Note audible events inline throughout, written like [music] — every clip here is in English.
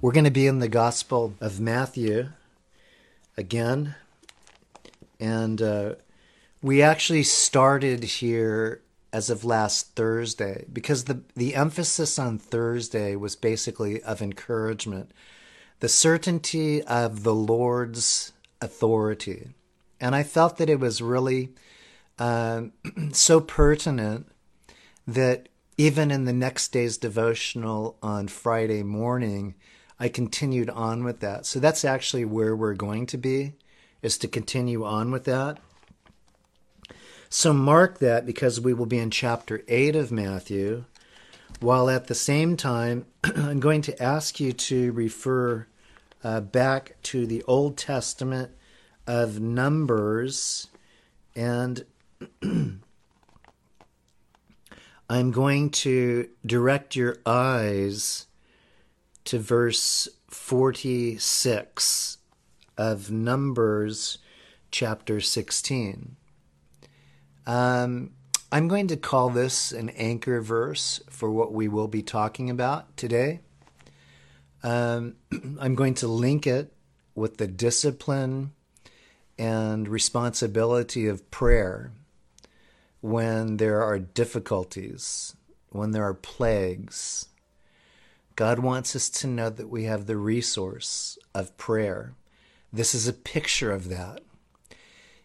We're going to be in the Gospel of Matthew again. And uh, we actually started here as of last Thursday because the, the emphasis on Thursday was basically of encouragement, the certainty of the Lord's authority. And I felt that it was really uh, [clears throat] so pertinent that even in the next day's devotional on Friday morning, I continued on with that. So that's actually where we're going to be, is to continue on with that. So mark that because we will be in chapter 8 of Matthew, while at the same time, [clears throat] I'm going to ask you to refer uh, back to the Old Testament of Numbers and [clears throat] I'm going to direct your eyes to verse 46 of Numbers chapter 16. Um, I'm going to call this an anchor verse for what we will be talking about today. Um, [clears throat] I'm going to link it with the discipline and responsibility of prayer when there are difficulties, when there are plagues. God wants us to know that we have the resource of prayer. This is a picture of that.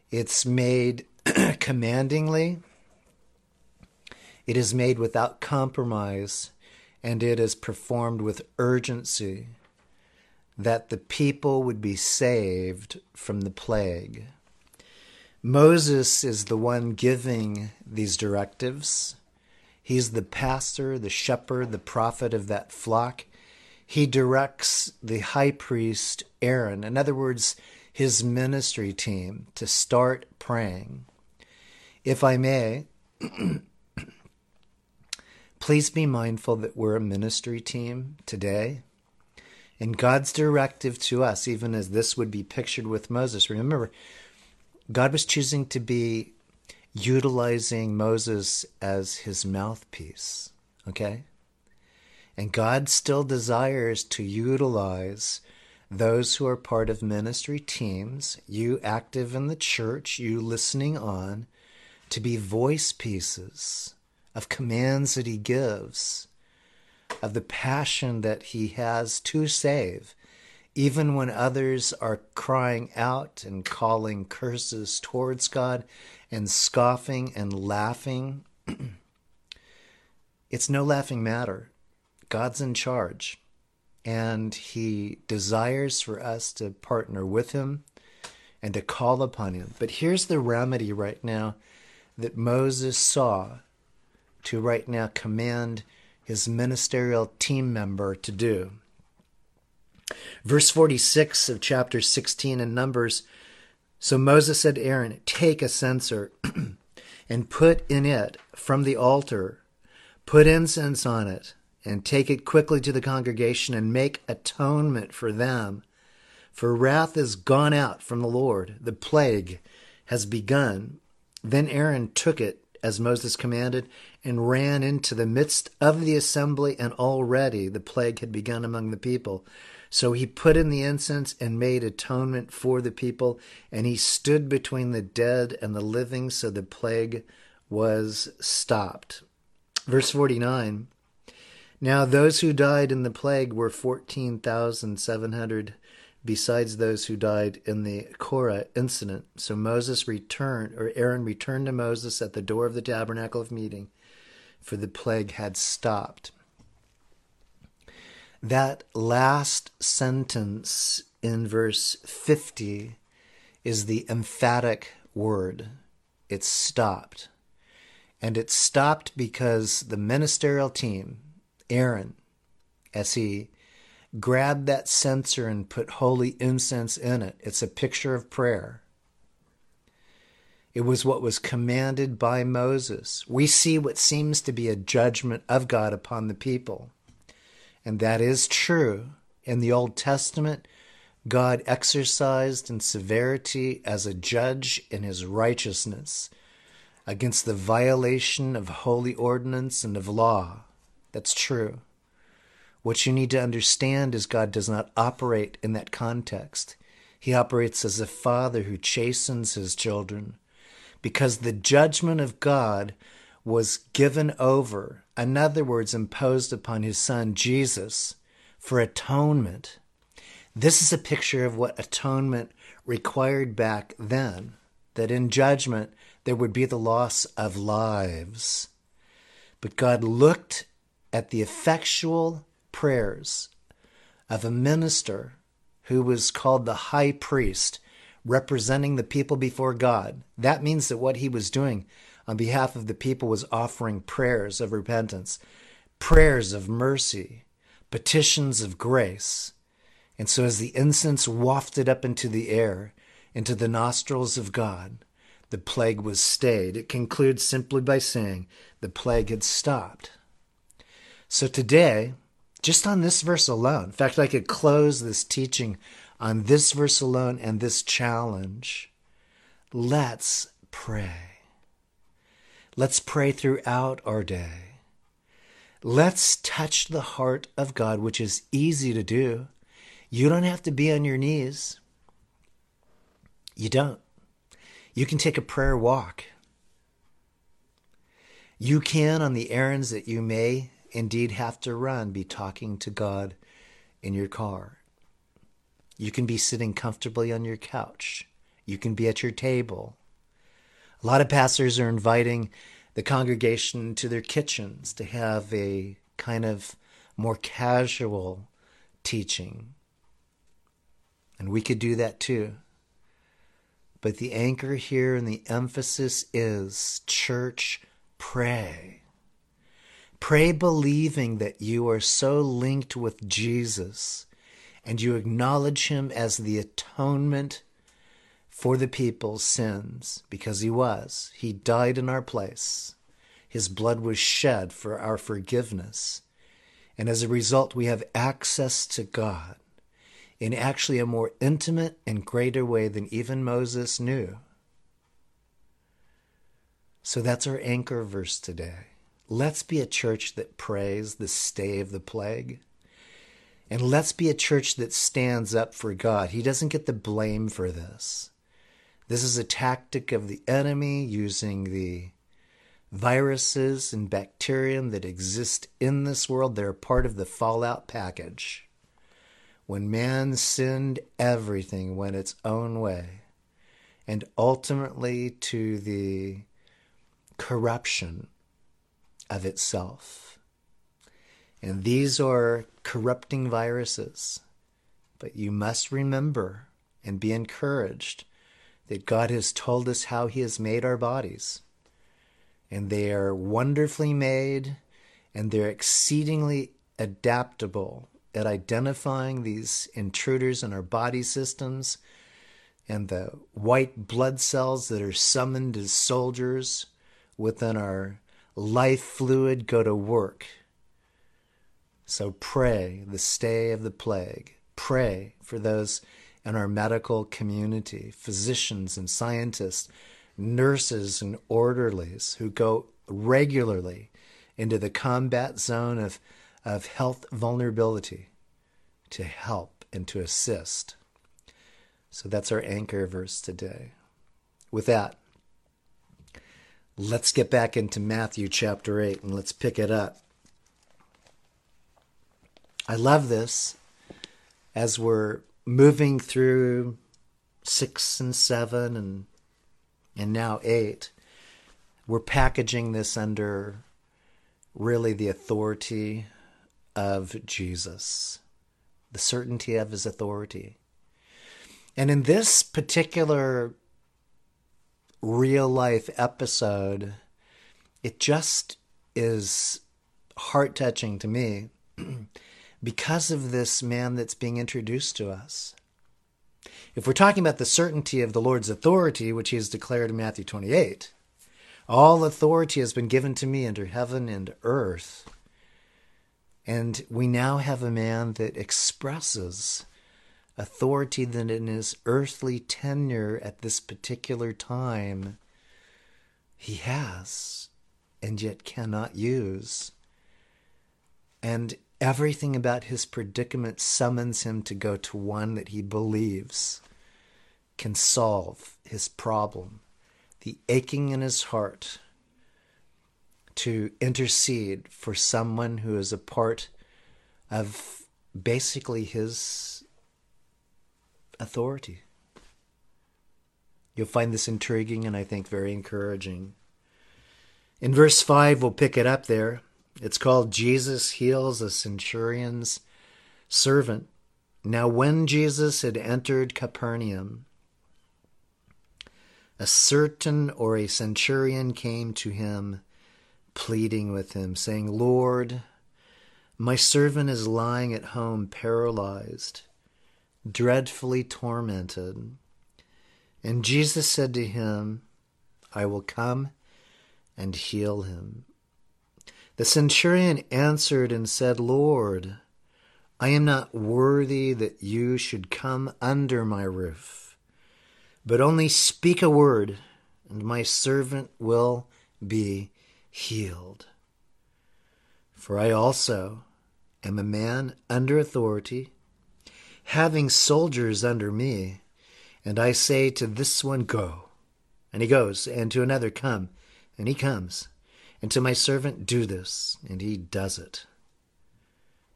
It's made [clears throat] commandingly, it is made without compromise, and it is performed with urgency that the people would be saved from the plague. Moses is the one giving these directives. He's the pastor, the shepherd, the prophet of that flock. He directs the high priest Aaron, in other words, his ministry team, to start praying. If I may, [clears throat] please be mindful that we're a ministry team today. And God's directive to us, even as this would be pictured with Moses, remember, God was choosing to be utilizing Moses as his mouthpiece, okay? And God still desires to utilize those who are part of ministry teams, you active in the church, you listening on, to be voice pieces of commands that he gives, of the passion that he has to save even when others are crying out and calling curses towards God and scoffing and laughing, [clears throat] it's no laughing matter. God's in charge, and He desires for us to partner with Him and to call upon Him. But here's the remedy right now that Moses saw to right now command his ministerial team member to do. Verse 46 of chapter 16 in Numbers So Moses said to Aaron, Take a censer [clears throat] and put in it from the altar, put incense on it, and take it quickly to the congregation and make atonement for them. For wrath is gone out from the Lord, the plague has begun. Then Aaron took it as Moses commanded and ran into the midst of the assembly, and already the plague had begun among the people. So he put in the incense and made atonement for the people, and he stood between the dead and the living, so the plague was stopped. Verse 49 Now those who died in the plague were 14,700, besides those who died in the Korah incident. So Moses returned, or Aaron returned to Moses at the door of the tabernacle of meeting, for the plague had stopped. That last sentence in verse 50 is the emphatic word. It stopped. And it stopped because the ministerial team, Aaron, as he grabbed that censer and put holy incense in it, it's a picture of prayer. It was what was commanded by Moses. We see what seems to be a judgment of God upon the people. And that is true. In the Old Testament, God exercised in severity as a judge in his righteousness against the violation of holy ordinance and of law. That's true. What you need to understand is God does not operate in that context. He operates as a father who chastens his children because the judgment of God was given over, in other words, imposed upon his son Jesus for atonement. This is a picture of what atonement required back then, that in judgment there would be the loss of lives. But God looked at the effectual prayers of a minister who was called the high priest, representing the people before God. That means that what he was doing on behalf of the people was offering prayers of repentance, prayers of mercy, petitions of grace. And so, as the incense wafted up into the air, into the nostrils of God, the plague was stayed. It concludes simply by saying the plague had stopped. So, today, just on this verse alone, in fact, I could close this teaching on this verse alone and this challenge. Let's pray. Let's pray throughout our day. Let's touch the heart of God, which is easy to do. You don't have to be on your knees. You don't. You can take a prayer walk. You can, on the errands that you may indeed have to run, be talking to God in your car. You can be sitting comfortably on your couch. You can be at your table. A lot of pastors are inviting the congregation to their kitchens to have a kind of more casual teaching. And we could do that too. But the anchor here and the emphasis is church, pray. Pray believing that you are so linked with Jesus and you acknowledge him as the atonement for the people's sins because he was. He died in our place. His blood was shed for our forgiveness. And as a result, we have access to God in actually a more intimate and greater way than even Moses knew. So that's our anchor verse today. Let's be a church that prays the stay of the plague. And let's be a church that stands up for God. He doesn't get the blame for this. This is a tactic of the enemy using the viruses and bacterium that exist in this world. They're part of the fallout package. When man sinned, everything went its own way, and ultimately to the corruption of itself. And these are corrupting viruses. But you must remember and be encouraged that God has told us how He has made our bodies. And they are wonderfully made and they're exceedingly adaptable at identifying these intruders in our body systems and the white blood cells that are summoned as soldiers within our life fluid go to work so pray the stay of the plague. Pray for those in our medical community, physicians and scientists, nurses and orderlies who go regularly into the combat zone of, of health vulnerability to help and to assist. So that's our anchor verse today. With that, let's get back into Matthew chapter 8 and let's pick it up I love this as we're moving through six and seven and and now eight. We're packaging this under really the authority of Jesus, the certainty of his authority. And in this particular real life episode, it just is heart touching to me [clears throat] because of this man that's being introduced to us. If we're talking about the certainty of the Lord's authority, which he has declared in Matthew 28, all authority has been given to me under heaven and earth. And we now have a man that expresses authority that in his earthly tenure at this particular time he has and yet cannot use. And everything about his predicament summons him to go to one that he believes can solve his problem, the aching in his heart, to intercede for someone who is a part of basically his authority. You'll find this intriguing and I think very encouraging. In verse 5, we'll pick it up there. It's called Jesus Heals a Centurion's Servant. Now, when Jesus had entered Capernaum, a certain or a centurion came to him, pleading with him, saying, Lord, my servant is lying at home paralyzed, dreadfully tormented. And Jesus said to him, I will come and heal him. The centurion answered and said, Lord, I am not worthy that you should come under my roof, but only speak a word, and my servant will be healed. For I also am a man under authority, having soldiers under me, and I say to this one, Go, and he goes, and to another, Come, and he comes, and to my servant, Do this, and he does it.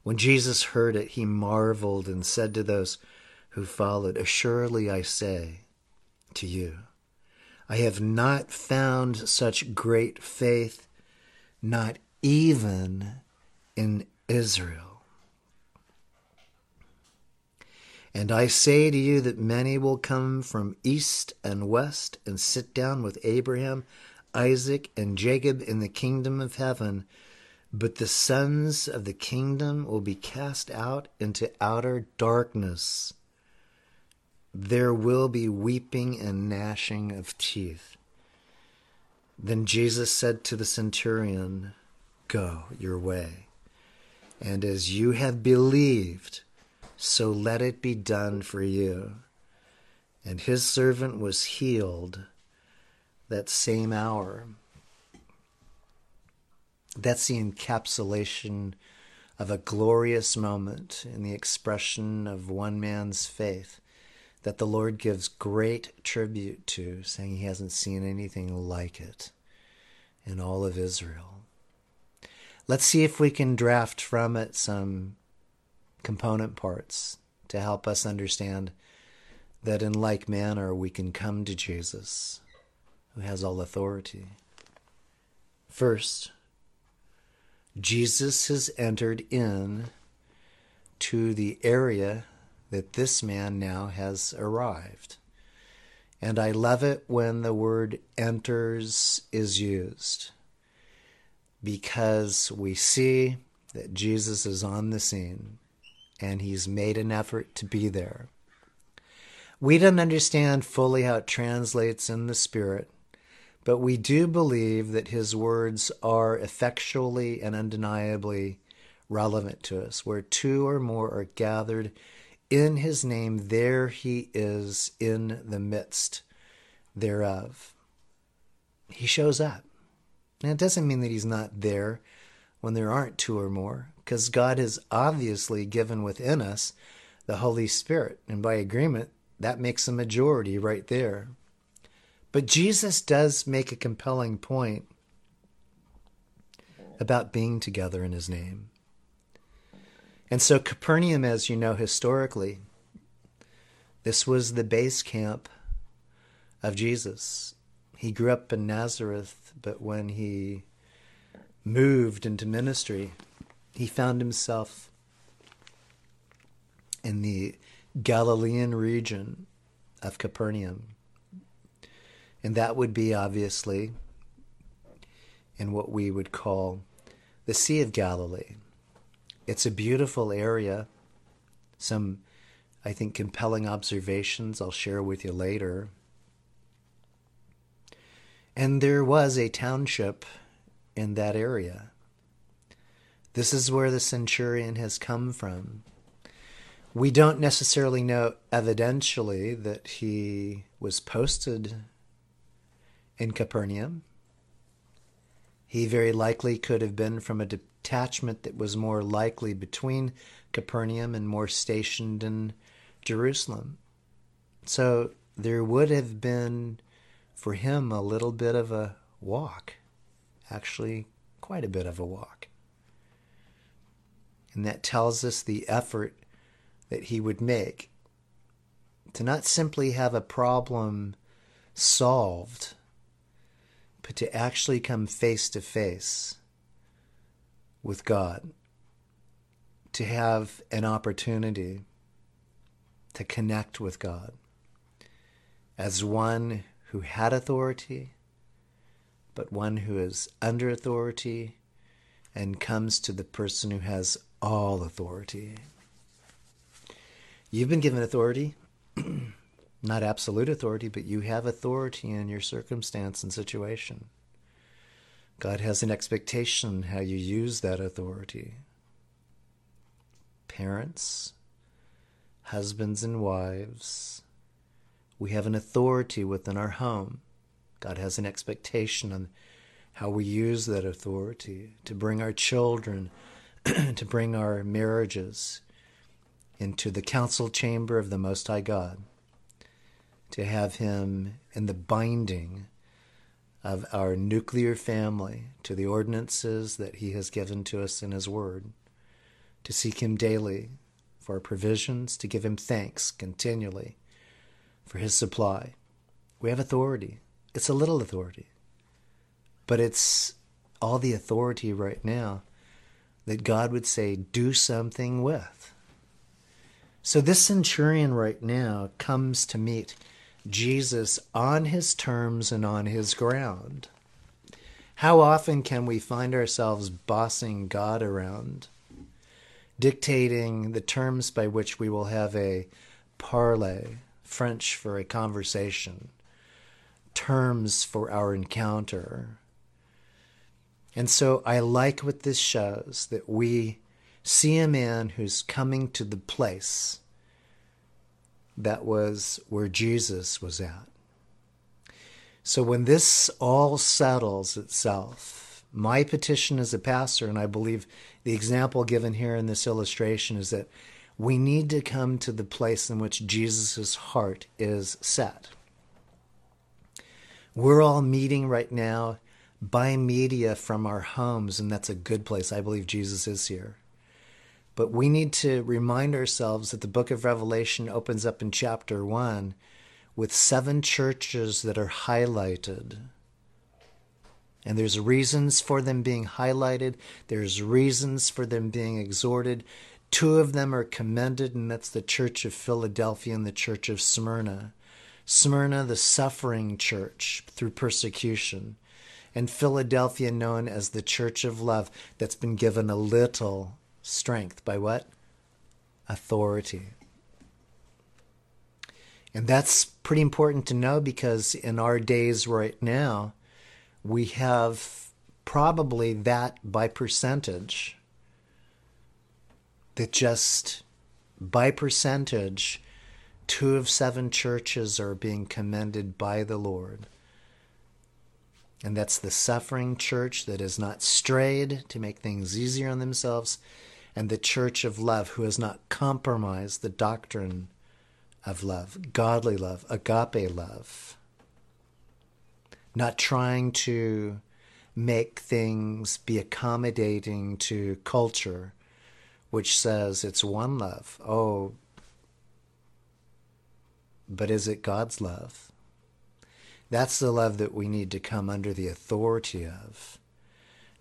When Jesus heard it, he marveled and said to those who followed, Assuredly I say to you, I have not found such great faith, not even in Israel. And I say to you that many will come from east and west and sit down with Abraham, Isaac, and Jacob in the kingdom of heaven. But the sons of the kingdom will be cast out into outer darkness. There will be weeping and gnashing of teeth. Then Jesus said to the centurion, Go your way and as you have believed, so let it be done for you. And his servant was healed that same hour. That's the encapsulation of a glorious moment in the expression of one man's faith that the Lord gives great tribute to, saying he hasn't seen anything like it in all of Israel. Let's see if we can draft from it some component parts to help us understand that in like manner we can come to Jesus, who has all authority. First, Jesus has entered in to the area that this man now has arrived. And I love it when the word enters is used because we see that Jesus is on the scene and he's made an effort to be there. We don't understand fully how it translates in the Spirit, but we do believe that his words are effectually and undeniably relevant to us. Where two or more are gathered in his name, there he is in the midst thereof. He shows up. And it doesn't mean that he's not there when there aren't two or more, because God has obviously given within us the Holy Spirit. And by agreement, that makes a majority right there. But Jesus does make a compelling point about being together in his name. And so, Capernaum, as you know historically, this was the base camp of Jesus. He grew up in Nazareth but when he moved into ministry, he found himself in the Galilean region of Capernaum. And that would be obviously in what we would call the Sea of Galilee. It's a beautiful area. Some, I think, compelling observations I'll share with you later. And there was a township in that area. This is where the centurion has come from. We don't necessarily know evidentially that he was posted in Capernaum. He very likely could have been from a detachment that was more likely between Capernaum and more stationed in Jerusalem. So there would have been for him a little bit of a walk, actually, quite a bit of a walk. And that tells us the effort that he would make to not simply have a problem solved, but to actually come face to face with God, to have an opportunity to connect with God as one who had authority, but one who is under authority and comes to the person who has all authority. You've been given authority, [clears throat] not absolute authority, but you have authority in your circumstance and situation. God has an expectation how you use that authority. Parents, husbands, and wives, we have an authority within our home. God has an expectation on how we use that authority to bring our children, [clears throat] to bring our marriages into the council chamber of the Most High God, to have Him in the binding of our nuclear family to the ordinances that He has given to us in His Word, to seek Him daily for provisions, to give Him thanks continually for his supply. We have authority. It's a little authority, but it's all the authority right now that God would say, do something with. So this centurion right now comes to meet Jesus on his terms and on his ground. How often can we find ourselves bossing God around, dictating the terms by which we will have a parley, French for a conversation, terms for our encounter. And so I like what this shows that we see a man who's coming to the place that was where Jesus was at. So when this all settles itself, my petition as a pastor, and I believe the example given here in this illustration is that we need to come to the place in which Jesus' heart is set. We're all meeting right now by media from our homes, and that's a good place. I believe Jesus is here. But we need to remind ourselves that the book of Revelation opens up in chapter 1 with seven churches that are highlighted. And there's reasons for them being highlighted, there's reasons for them being exhorted, Two of them are commended, and that's the Church of Philadelphia and the Church of Smyrna. Smyrna, the suffering church through persecution, and Philadelphia, known as the Church of Love, that's been given a little strength by what? Authority. And that's pretty important to know because in our days right now, we have probably that by percentage that just by percentage, two of seven churches are being commended by the Lord. And that's the suffering church that has not strayed to make things easier on themselves, and the church of love who has not compromised the doctrine of love, godly love, agape love. Not trying to make things be accommodating to culture which says it's one love. Oh, but is it God's love? That's the love that we need to come under the authority of,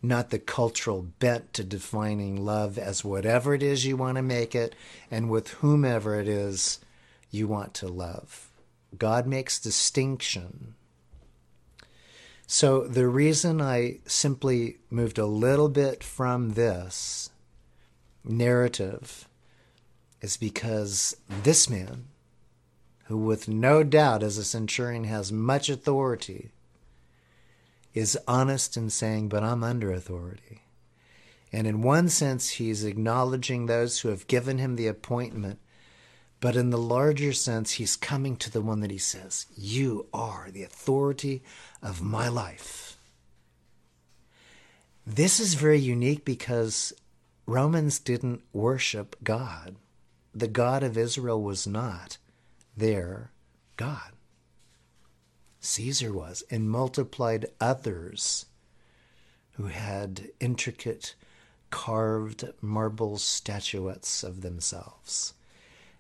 not the cultural bent to defining love as whatever it is you want to make it and with whomever it is you want to love. God makes distinction. So the reason I simply moved a little bit from this narrative is because this man, who with no doubt as a centurion has much authority, is honest in saying, But I'm under authority. And in one sense, he's acknowledging those who have given him the appointment. But in the larger sense, he's coming to the one that he says, You are the authority of my life. This is very unique because Romans didn't worship God. The God of Israel was not their God. Caesar was, and multiplied others who had intricate carved marble statuettes of themselves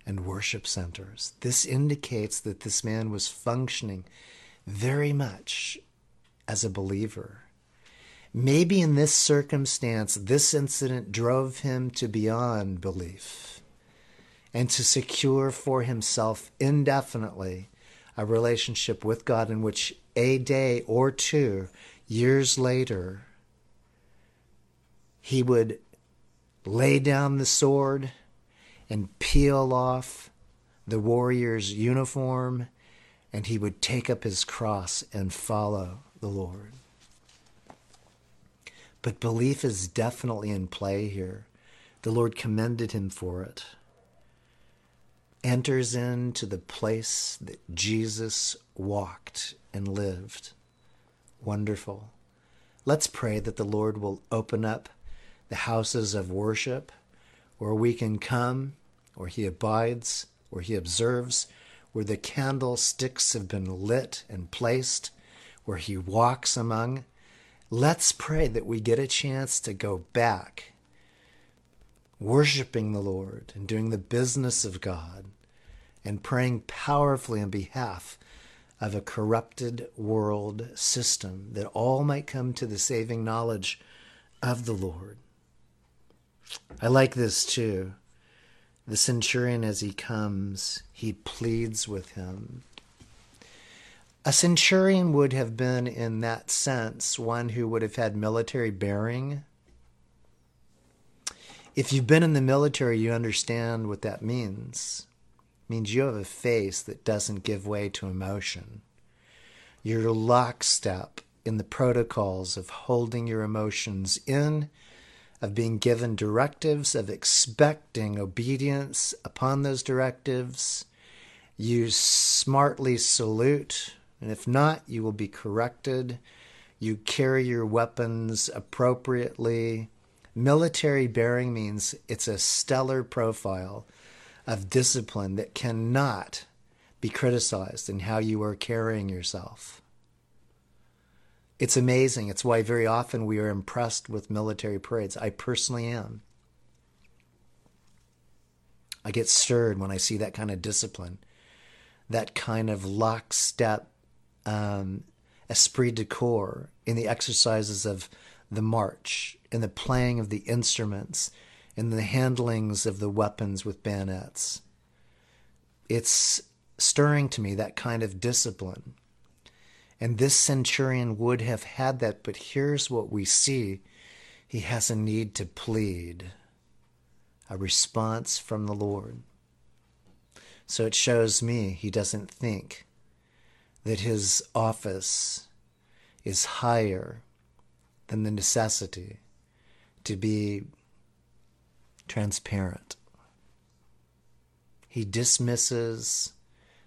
and worship centers. This indicates that this man was functioning very much as a believer. Maybe in this circumstance, this incident drove him to beyond belief and to secure for himself indefinitely a relationship with God in which a day or two years later he would lay down the sword and peel off the warrior's uniform and he would take up his cross and follow the Lord. But belief is definitely in play here. The Lord commended him for it. Enters into the place that Jesus walked and lived. Wonderful. Let's pray that the Lord will open up the houses of worship where we can come, where He abides, where He observes, where the candlesticks have been lit and placed, where He walks among. Let's pray that we get a chance to go back, worshiping the Lord and doing the business of God and praying powerfully on behalf of a corrupted world system that all might come to the saving knowledge of the Lord. I like this too. The centurion, as he comes, he pleads with him. A centurion would have been, in that sense, one who would have had military bearing. If you've been in the military, you understand what that means. Means you have a face that doesn't give way to emotion. You're lockstep in the protocols of holding your emotions in of being given directives, of expecting obedience upon those directives. You smartly salute, and if not, you will be corrected. You carry your weapons appropriately. Military bearing means it's a stellar profile of discipline that cannot be criticized in how you are carrying yourself. It's amazing. It's why very often we are impressed with military parades. I personally am. I get stirred when I see that kind of discipline, that kind of lockstep um, esprit de corps in the exercises of the march, in the playing of the instruments, in the handlings of the weapons with bayonets. It's stirring to me that kind of discipline. And this centurion would have had that, but here's what we see he has a need to plead, a response from the Lord. So it shows me he doesn't think that his office is higher than the necessity to be transparent. He dismisses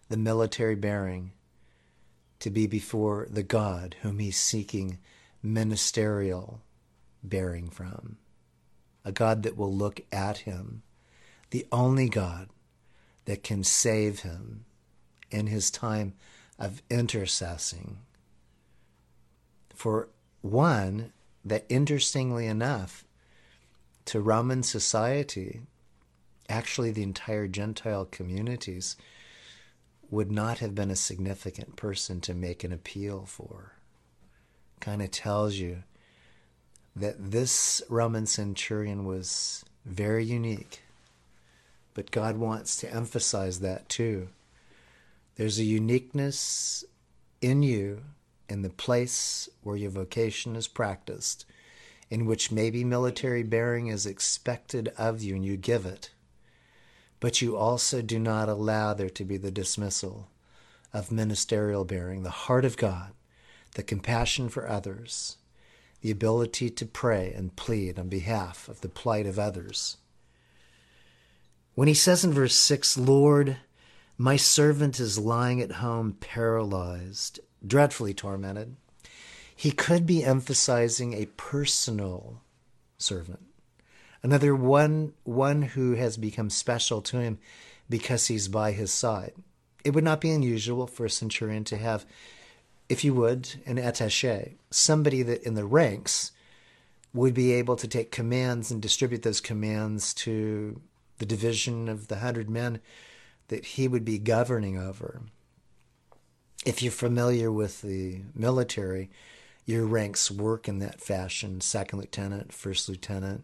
the military bearing to be before the God whom he's seeking ministerial bearing from. A God that will look at him, the only God that can save him in his time of intercessing. For one, that interestingly enough, to Roman society, actually the entire Gentile communities, would not have been a significant person to make an appeal for. Kind of tells you that this Roman centurion was very unique. But God wants to emphasize that too. There's a uniqueness in you in the place where your vocation is practiced, in which maybe military bearing is expected of you and you give it but you also do not allow there to be the dismissal of ministerial bearing, the heart of God, the compassion for others, the ability to pray and plead on behalf of the plight of others. When he says in verse 6, Lord, my servant is lying at home paralyzed, dreadfully tormented, he could be emphasizing a personal servant. Another one one who has become special to him because he's by his side. It would not be unusual for a centurion to have, if you would, an attaché, somebody that in the ranks would be able to take commands and distribute those commands to the division of the hundred men that he would be governing over. If you're familiar with the military, your ranks work in that fashion second lieutenant, first lieutenant.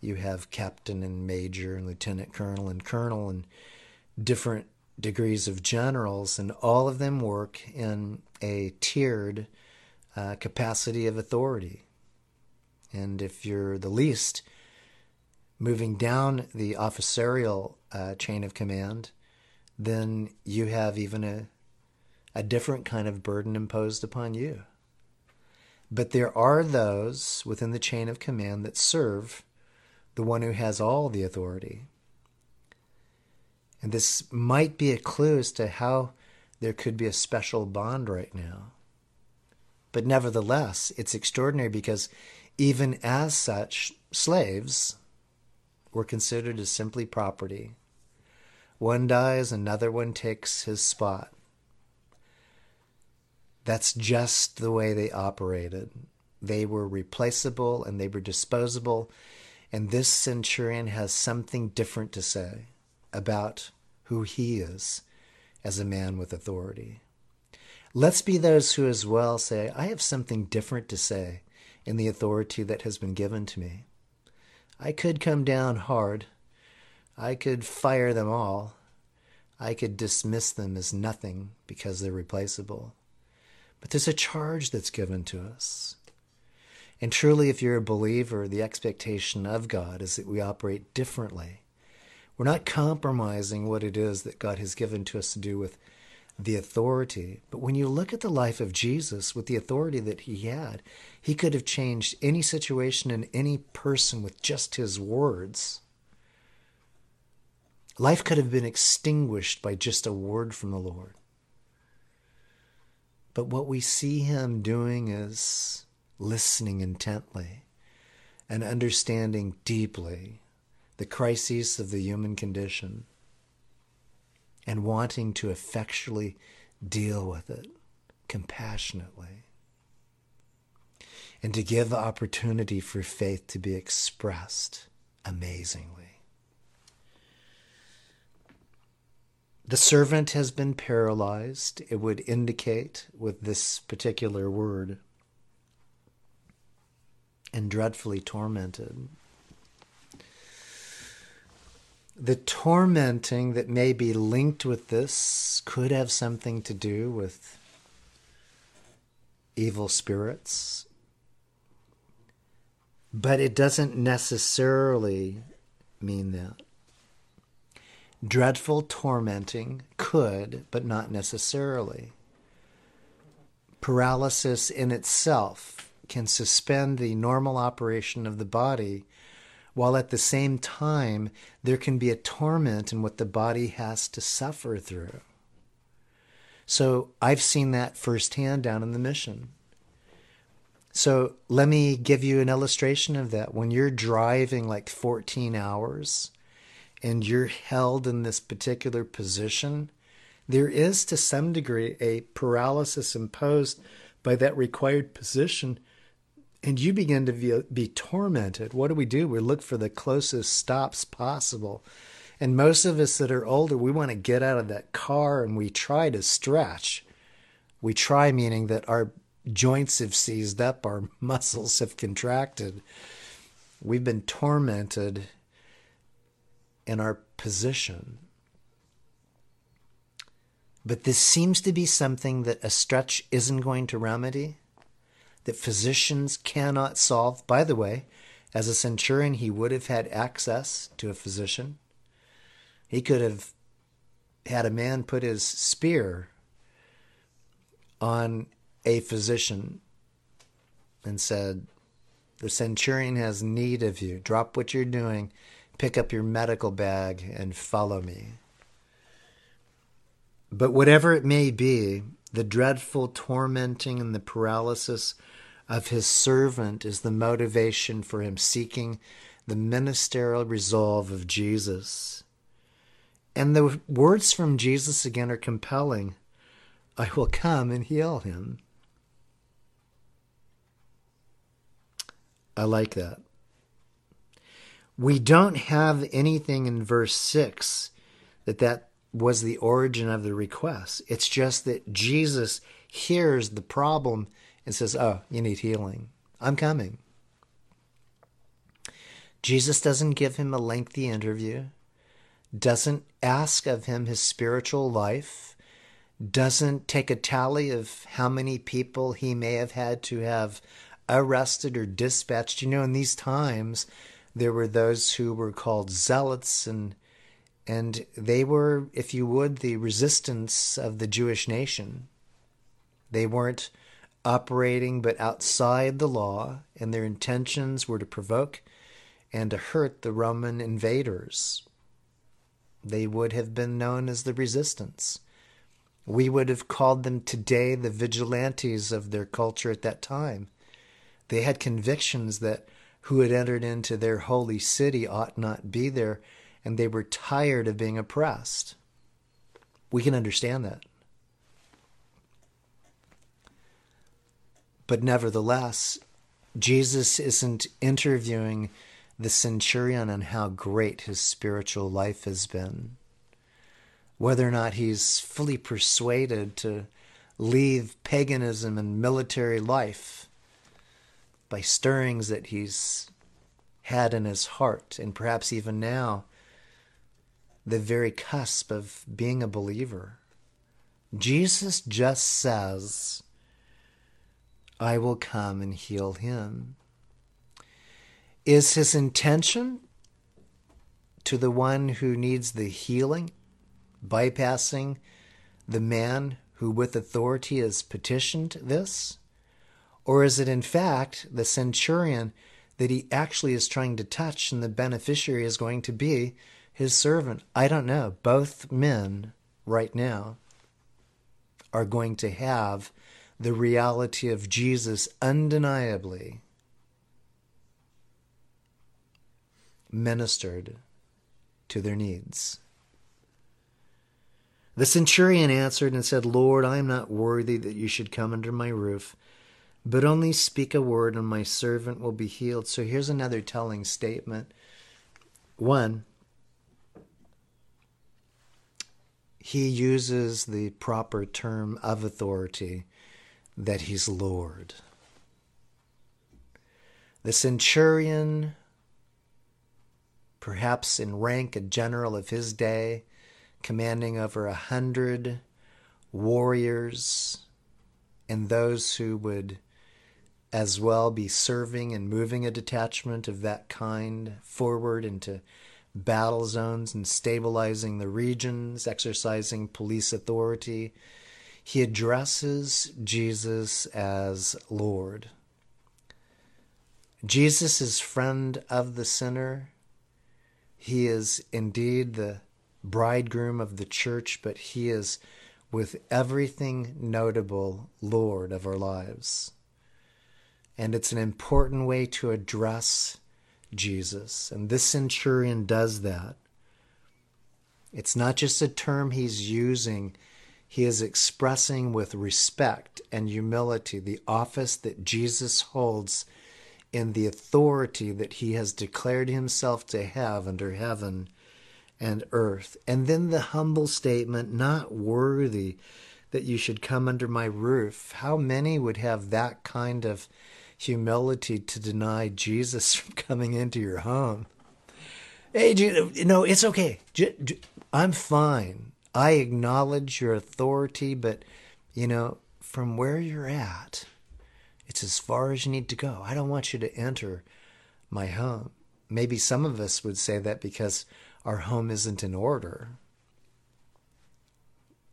You have captain and major and lieutenant colonel and colonel and different degrees of generals, and all of them work in a tiered uh, capacity of authority. And if you're the least, moving down the officerial uh, chain of command, then you have even a, a different kind of burden imposed upon you. But there are those within the chain of command that serve the one who has all the authority. And this might be a clue as to how there could be a special bond right now. But nevertheless, it's extraordinary because even as such, slaves were considered as simply property. One dies, another one takes his spot. That's just the way they operated. They were replaceable and they were disposable. And this centurion has something different to say about who he is as a man with authority. Let's be those who as well say, I have something different to say in the authority that has been given to me. I could come down hard. I could fire them all. I could dismiss them as nothing because they're replaceable. But there's a charge that's given to us. And truly, if you're a believer, the expectation of God is that we operate differently we're not compromising what it is that God has given to us to do with the authority. But when you look at the life of Jesus with the authority that he had, he could have changed any situation and any person with just his words. Life could have been extinguished by just a word from the Lord. But what we see him doing is listening intently and understanding deeply the crises of the human condition and wanting to effectually deal with it compassionately and to give opportunity for faith to be expressed amazingly. The servant has been paralyzed, it would indicate with this particular word, and dreadfully tormented the tormenting that may be linked with this could have something to do with evil spirits, but it doesn't necessarily mean that. Dreadful tormenting could, but not necessarily. Paralysis in itself can suspend the normal operation of the body while at the same time there can be a torment in what the body has to suffer through. So I've seen that firsthand down in the mission. So let me give you an illustration of that. When you're driving like 14 hours and you're held in this particular position, there is to some degree a paralysis imposed by that required position and you begin to be, be, tormented. What do we do? We look for the closest stops possible. And most of us that are older, we want to get out of that car and we try to stretch. We try, meaning that our joints have seized up, our [laughs] muscles have contracted. We've been tormented in our position. But this seems to be something that a stretch isn't going to remedy that physicians cannot solve. By the way, as a centurion, he would have had access to a physician. He could have had a man put his spear on a physician and said, The centurion has need of you. Drop what you're doing, pick up your medical bag, and follow me. But whatever it may be, The dreadful tormenting and the paralysis of his servant is the motivation for him seeking the ministerial resolve of Jesus. And the words from Jesus again are compelling I will come and heal him. I like that. We don't have anything in verse 6 that that was the origin of the request. It's just that Jesus hears the problem and says, Oh, you need healing. I'm coming. Jesus doesn't give him a lengthy interview, doesn't ask of him his spiritual life, doesn't take a tally of how many people he may have had to have arrested or dispatched. You know, in these times, there were those who were called zealots and and they were, if you would, the resistance of the Jewish nation. They weren't operating but outside the law, and their intentions were to provoke and to hurt the Roman invaders. They would have been known as the resistance. We would have called them today the vigilantes of their culture at that time. They had convictions that who had entered into their holy city ought not be there, and they were tired of being oppressed. We can understand that. But nevertheless, Jesus isn't interviewing the centurion on how great his spiritual life has been, whether or not he's fully persuaded to leave paganism and military life by stirrings that he's had in his heart, and perhaps even now, the very cusp of being a believer. Jesus just says, I will come and heal him. Is his intention to the one who needs the healing, bypassing the man who with authority has petitioned this? Or is it in fact the centurion that he actually is trying to touch and the beneficiary is going to be his servant? I don't know. Both men right now are going to have the reality of Jesus undeniably ministered to their needs. The centurion answered and said, Lord, I am not worthy that you should come under my roof but only speak a word, and my servant will be healed. So here's another telling statement. One, he uses the proper term of authority that he's Lord. The centurion, perhaps in rank a general of his day, commanding over a hundred warriors and those who would as well be serving and moving a detachment of that kind forward into battle zones and stabilizing the regions, exercising police authority. He addresses Jesus as Lord. Jesus is friend of the sinner. He is indeed the bridegroom of the church, but he is with everything notable Lord of our lives. And it's an important way to address Jesus. And this centurion does that. It's not just a term he's using, he is expressing with respect and humility the office that Jesus holds in the authority that he has declared himself to have under heaven and earth. And then the humble statement, not worthy that you should come under my roof. How many would have that kind of humility to deny Jesus [laughs] from coming into your home. Hey, you know, it's okay. I'm fine. I acknowledge your authority, but, you know, from where you're at, it's as far as you need to go. I don't want you to enter my home. Maybe some of us would say that because our home isn't in order.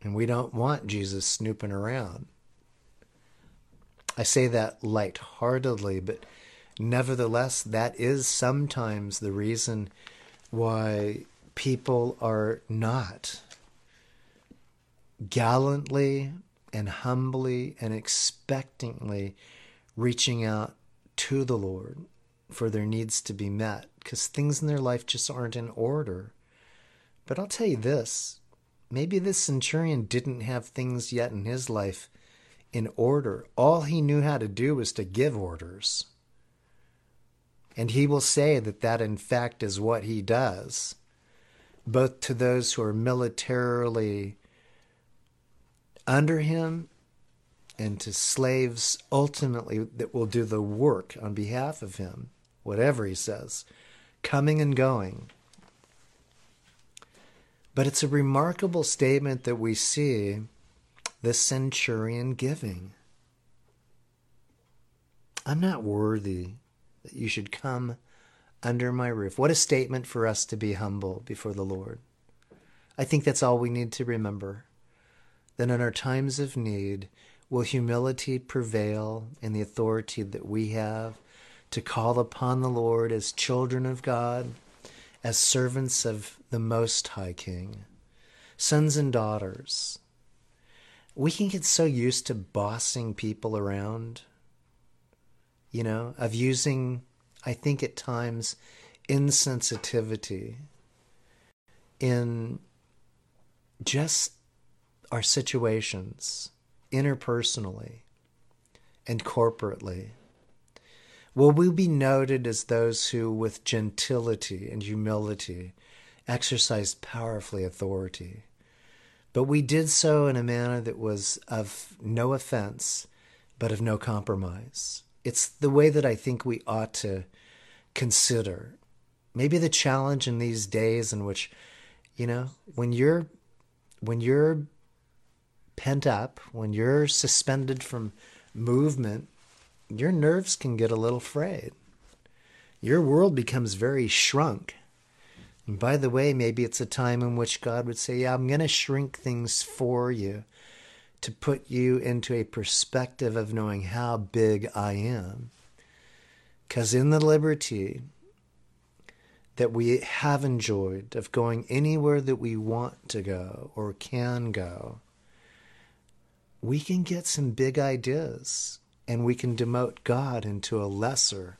And we don't want Jesus snooping around. I say that lightheartedly, but nevertheless, that is sometimes the reason why people are not gallantly and humbly and expectantly reaching out to the Lord for their needs to be met because things in their life just aren't in order. But I'll tell you this maybe this centurion didn't have things yet in his life in order. All he knew how to do was to give orders. And he will say that that, in fact, is what he does, both to those who are militarily under him and to slaves ultimately that will do the work on behalf of him, whatever he says, coming and going. But it's a remarkable statement that we see the centurion giving. I'm not worthy that you should come under my roof. What a statement for us to be humble before the Lord. I think that's all we need to remember. That in our times of need, will humility prevail in the authority that we have to call upon the Lord as children of God, as servants of the Most High King, sons and daughters. We can get so used to bossing people around, you know, of using, I think at times, insensitivity in just our situations, interpersonally and corporately. Will we be noted as those who, with gentility and humility, exercise powerfully authority? But we did so in a manner that was of no offense, but of no compromise. It's the way that I think we ought to consider. Maybe the challenge in these days in which, you know, when you're when you're pent up, when you're suspended from movement, your nerves can get a little frayed. Your world becomes very shrunk. And by the way, maybe it's a time in which God would say, Yeah, I'm going to shrink things for you to put you into a perspective of knowing how big I am. Because in the liberty that we have enjoyed of going anywhere that we want to go or can go, we can get some big ideas and we can demote God into a lesser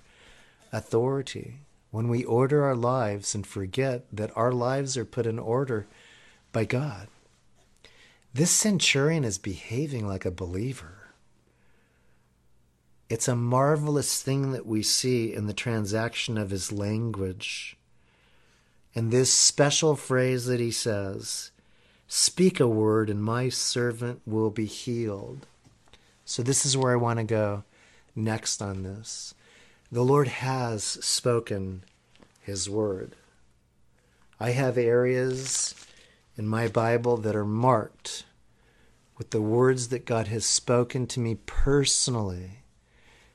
authority when we order our lives and forget that our lives are put in order by God. This centurion is behaving like a believer. It's a marvelous thing that we see in the transaction of his language. And this special phrase that he says, Speak a word, and my servant will be healed. So, this is where I want to go next on this. The Lord has spoken His word. I have areas in my Bible that are marked with the words that God has spoken to me personally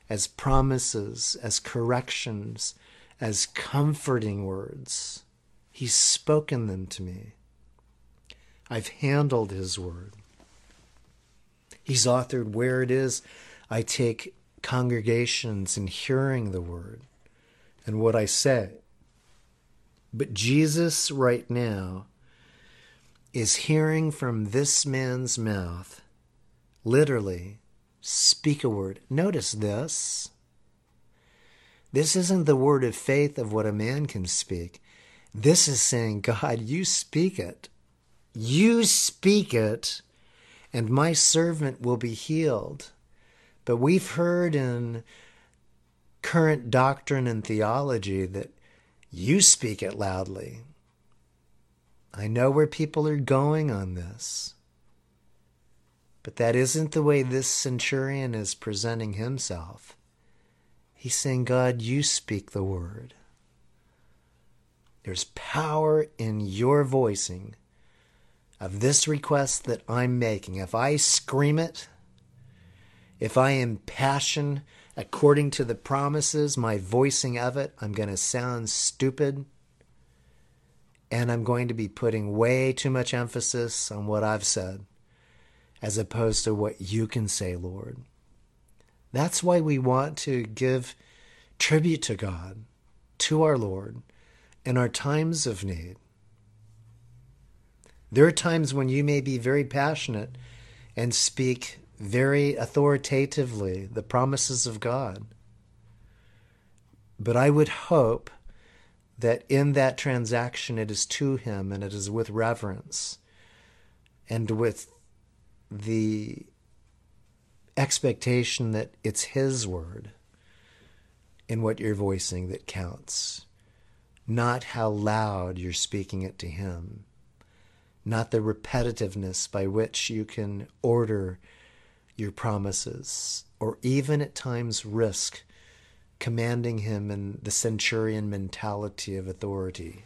as promises, as corrections, as comforting words. He's spoken them to me. I've handled His Word. He's authored where it is I take congregations in hearing the Word and what I say. But Jesus, right now, is hearing from this man's mouth, literally, speak a word. Notice this. This isn't the word of faith of what a man can speak. This is saying, God, you speak it. You speak it, and my servant will be healed. But we've heard in current doctrine and theology that you speak it loudly. I know where people are going on this. But that isn't the way this centurion is presenting himself. He's saying, God, you speak the word. There's power in your voicing of this request that I'm making, if I scream it, if I impassion according to the promises, my voicing of it, I'm going to sound stupid. And I'm going to be putting way too much emphasis on what I've said as opposed to what you can say, Lord. That's why we want to give tribute to God, to our Lord, in our times of need. There are times when you may be very passionate and speak very authoritatively the promises of God. But I would hope that in that transaction it is to Him and it is with reverence and with the expectation that it's His word in what you're voicing that counts, not how loud you're speaking it to Him, not the repetitiveness by which you can order your promises, or even at times risk commanding Him in the centurion mentality of authority.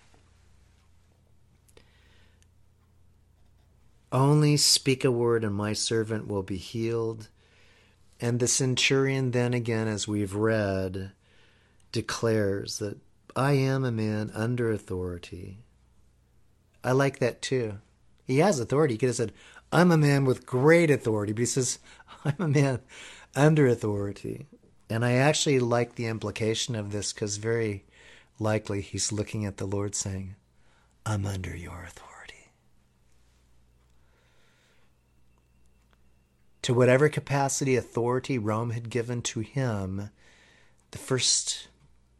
Only speak a word, and my servant will be healed. And the centurion, then again, as we've read, declares that I am a man under authority. I like that too. He has authority. He could have said, I'm a man with great authority, but he says, [laughs] I'm a man under authority. And I actually like the implication of this because very likely he's looking at the Lord saying, I'm under your authority. To whatever capacity authority Rome had given to him, the first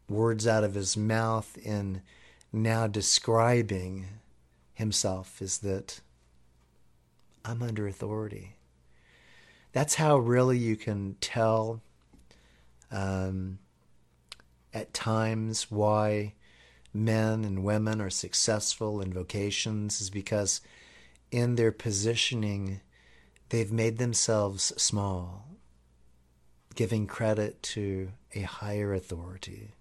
words out of his mouth in now describing himself is that I'm under authority. That's how really you can tell um, at times why men and women are successful in vocations is because in their positioning they've made themselves small, giving credit to a higher authority.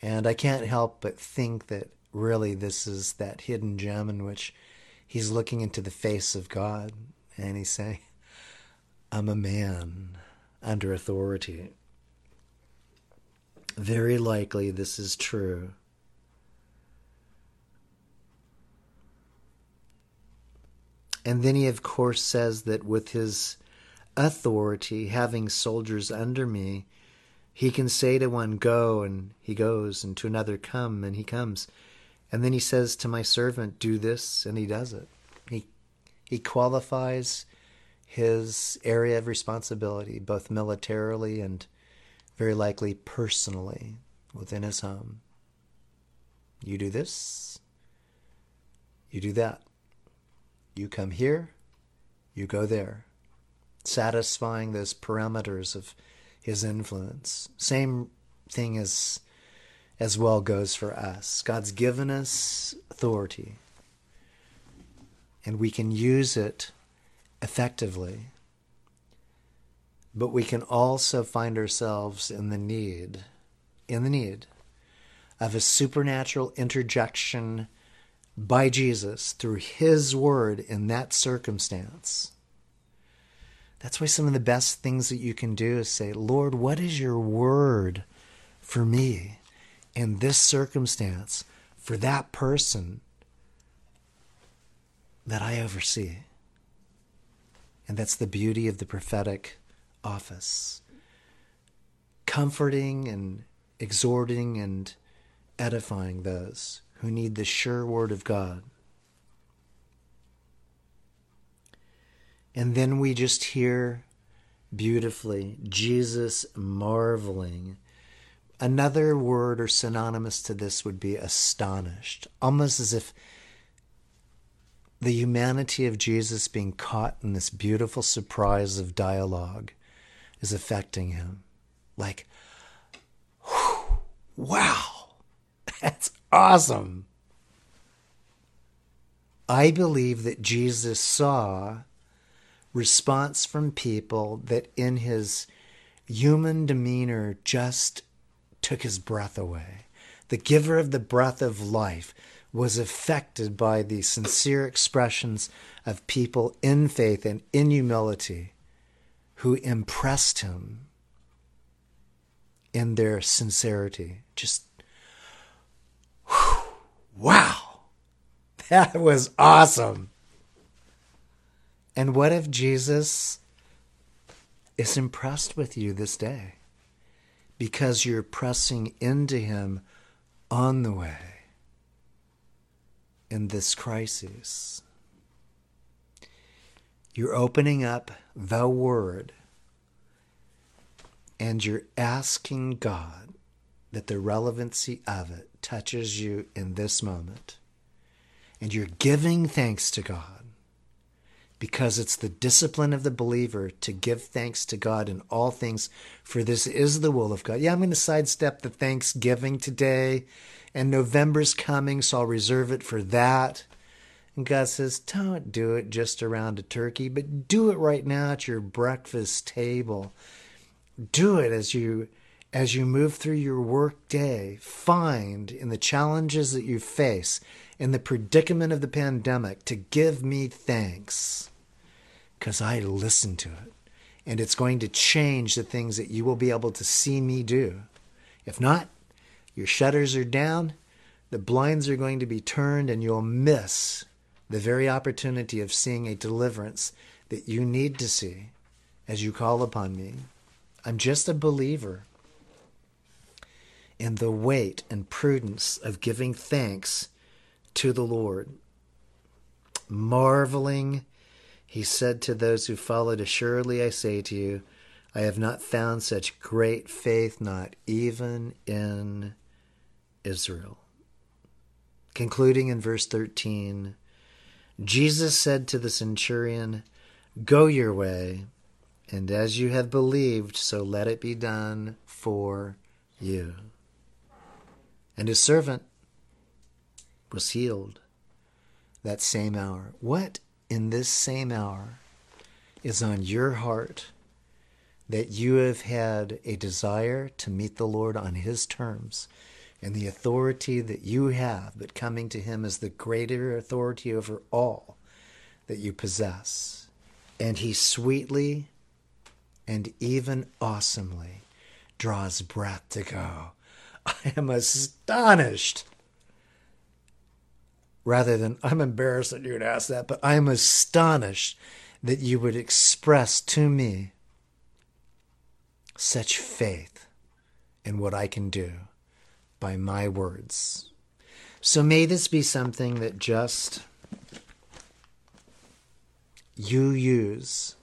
And I can't help but think that really this is that hidden gem in which he's looking into the face of God and he's saying, I'm a man under authority. Very likely this is true. And then he, of course, says that with his authority, having soldiers under me, he can say to one, Go, and he goes, and to another, Come, and he comes. And then he says to my servant, Do this, and he does it. He, he qualifies his area of responsibility, both militarily and very likely personally within his home. You do this, you do that. You come here, you go there, satisfying those parameters of his influence. Same thing as as well goes for us. God's given us authority, and we can use it effectively. But we can also find ourselves in the need, in the need of a supernatural interjection by Jesus through His Word in that circumstance that's why some of the best things that you can do is say, Lord, what is your word for me in this circumstance for that person that I oversee? And that's the beauty of the prophetic office. Comforting and exhorting and edifying those who need the sure word of God. And then we just hear beautifully Jesus marveling. Another word or synonymous to this would be astonished, almost as if the humanity of Jesus being caught in this beautiful surprise of dialogue is affecting him. Like, whew, wow, [laughs] that's awesome. I believe that Jesus saw response from people that in his human demeanor just took his breath away. The giver of the breath of life was affected by the sincere expressions of people in faith and in humility who impressed him in their sincerity. Just, wow, [laughs] that was awesome. And what if Jesus is impressed with you this day because you're pressing into him on the way in this crisis? You're opening up the Word and you're asking God that the relevancy of it touches you in this moment. And you're giving thanks to God because it's the discipline of the believer to give thanks to God in all things, for this is the will of God. Yeah, I'm going to sidestep the Thanksgiving today, and November's coming, so I'll reserve it for that. And God says, don't do it just around a turkey, but do it right now at your breakfast table. Do it as you as you move through your work day, find in the challenges that you face, in the predicament of the pandemic, to give me thanks because I listened to it. And it's going to change the things that you will be able to see me do. If not, your shutters are down, the blinds are going to be turned, and you'll miss the very opportunity of seeing a deliverance that you need to see as you call upon me. I'm just a believer in the weight and prudence of giving thanks to the Lord. Marveling, he said to those who followed, Assuredly I say to you, I have not found such great faith, not even in Israel. Concluding in verse 13, Jesus said to the centurion, Go your way, and as you have believed, so let it be done for you. And his servant was healed that same hour. What in this same hour is on your heart that you have had a desire to meet the Lord on his terms? and the authority that you have, but coming to Him as the greater authority over all that you possess. And He sweetly and even awesomely draws breath to go. [laughs] I am astonished. Rather than, I'm embarrassed that you would ask that, but I am astonished that you would express to me such faith in what I can do by my words. So may this be something that just you use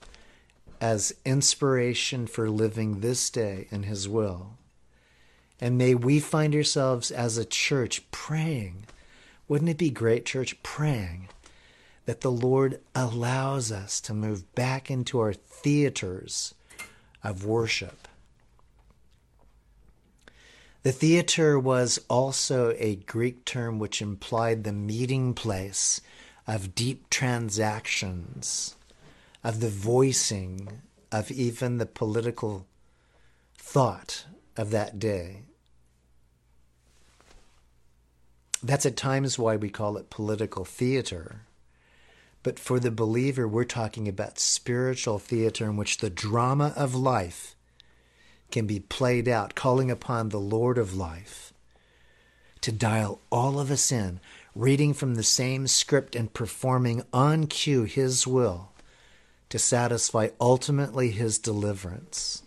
as inspiration for living this day in His will. And may we find ourselves as a church praying. Wouldn't it be great, church, praying that the Lord allows us to move back into our theaters of worship the theater was also a Greek term which implied the meeting place of deep transactions, of the voicing of even the political thought of that day. That's at times why we call it political theater. But for the believer, we're talking about spiritual theater in which the drama of life can be played out, calling upon the Lord of life to dial all of us in, reading from the same script and performing on cue His will to satisfy ultimately His deliverance.